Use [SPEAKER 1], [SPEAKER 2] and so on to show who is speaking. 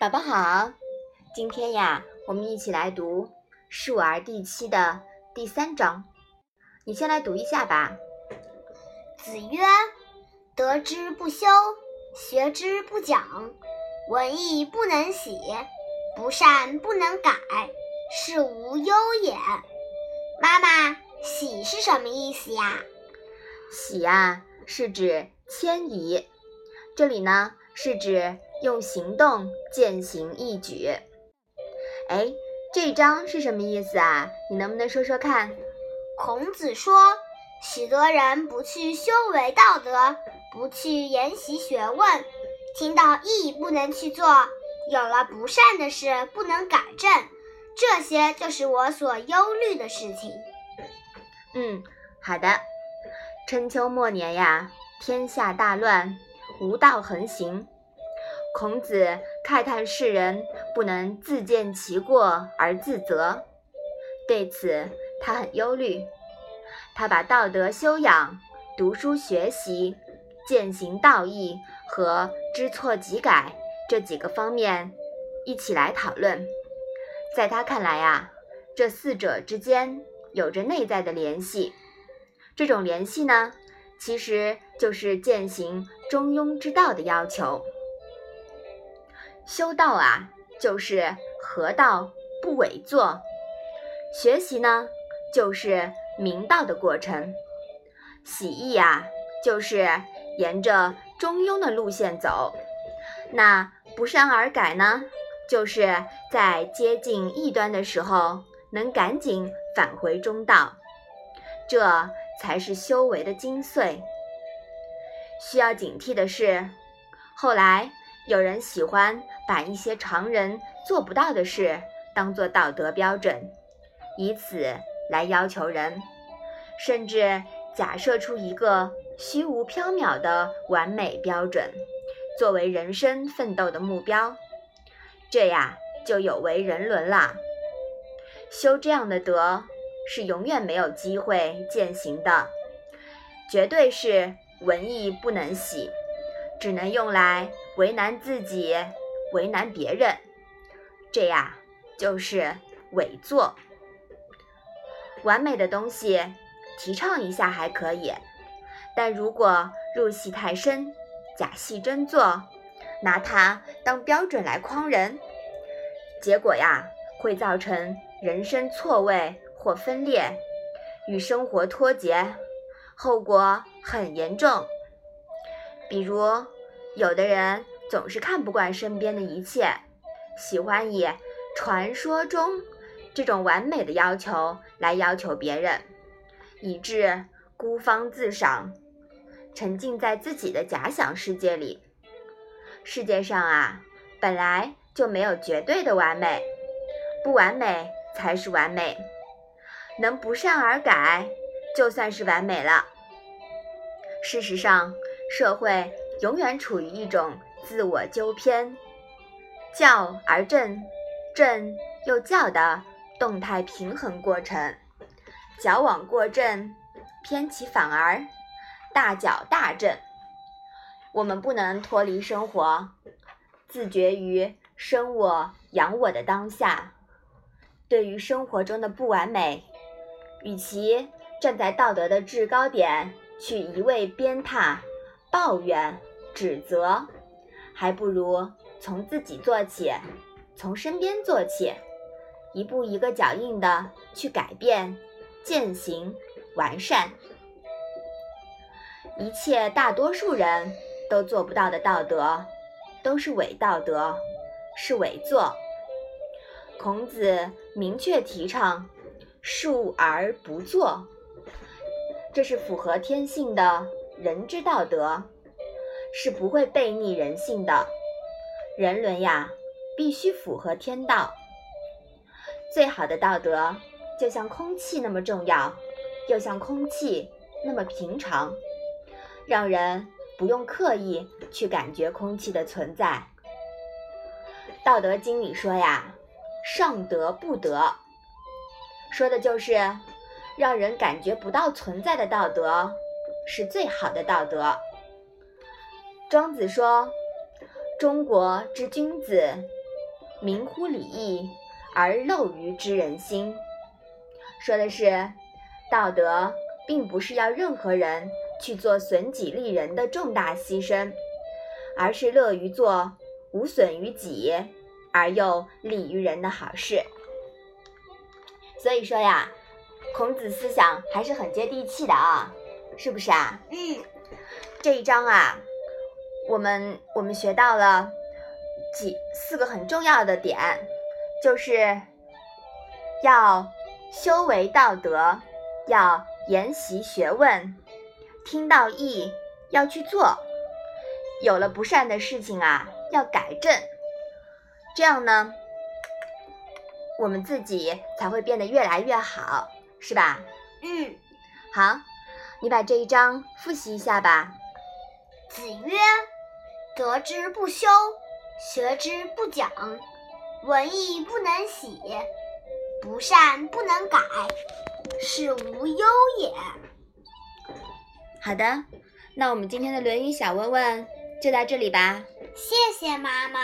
[SPEAKER 1] 宝宝好，今天呀，我们一起来读《述而》第七的第三章。你先来读一下吧。
[SPEAKER 2] 子曰：“得之不修，学之不讲，文艺不能喜，不善不能改，是无忧也。”妈妈，喜是什么意思呀？
[SPEAKER 1] 喜呀，是指迁移。这里呢，是指。用行动践行义举，哎，这章是什么意思啊？你能不能说说看？
[SPEAKER 2] 孔子说，许多人不去修为道德，不去研习学问，听到义不能去做，有了不善的事不能改正，这些就是我所忧虑的事情。
[SPEAKER 1] 嗯，好的。春秋末年呀，天下大乱，无道横行。孔子慨叹世人不能自见其过而自责，对此他很忧虑。他把道德修养、读书学习、践行道义和知错即改这几个方面一起来讨论。在他看来啊，这四者之间有着内在的联系。这种联系呢，其实就是践行中庸之道的要求。修道啊，就是合道不伪作；学习呢，就是明道的过程；喜义啊，就是沿着中庸的路线走。那不善而改呢，就是在接近异端的时候，能赶紧返回中道。这才是修为的精髓。需要警惕的是，后来。有人喜欢把一些常人做不到的事当做道德标准，以此来要求人，甚至假设出一个虚无缥缈的完美标准，作为人生奋斗的目标，这呀就有违人伦啦。修这样的德是永远没有机会践行的，绝对是文艺不能洗，只能用来。为难自己，为难别人，这呀就是伪作。完美的东西提倡一下还可以，但如果入戏太深，假戏真做，拿它当标准来诓人，结果呀会造成人生错位或分裂，与生活脱节，后果很严重。比如。有的人总是看不惯身边的一切，喜欢以传说中这种完美的要求来要求别人，以致孤芳自赏，沉浸在自己的假想世界里。世界上啊，本来就没有绝对的完美，不完美才是完美。能不善而改，就算是完美了。事实上，社会。永远处于一种自我纠偏、教而正、正又教的动态平衡过程，矫枉过正，偏其反而，大矫大正。我们不能脱离生活，自觉于生我养我的当下。对于生活中的不完美，与其站在道德的制高点去一味鞭挞、抱怨。指责，还不如从自己做起，从身边做起，一步一个脚印的去改变、践行、完善。一切大多数人都做不到的道德，都是伪道德，是伪作。孔子明确提倡述而不作，这是符合天性的人之道德。是不会背逆人性的，人伦呀，必须符合天道。最好的道德，就像空气那么重要，又像空气那么平常，让人不用刻意去感觉空气的存在。《道德经》里说呀：“上德不德”，说的就是让人感觉不到存在的道德，是最好的道德。庄子说：“中国之君子，明乎礼义而陋于知人心。说的是，道德并不是要任何人去做损己利人的重大牺牲，而是乐于做无损于己而又利于人的好事。所以说呀，孔子思想还是很接地气的啊，是不是啊？
[SPEAKER 2] 嗯，
[SPEAKER 1] 这一章啊，我们我们学到了几四个很重要的点，就是要修为道德，要研习学问，听到义要去做，有了不善的事情啊，要改正，这样呢。我们自己才会变得越来越好，是吧？
[SPEAKER 2] 嗯，
[SPEAKER 1] 好，你把这一章复习一下吧。
[SPEAKER 2] 子曰：“得之不修，学之不讲，文艺不能喜，不善不能改，是无忧也。”
[SPEAKER 1] 好的，那我们今天的《论语》小问问就到这里吧。
[SPEAKER 2] 谢谢妈妈。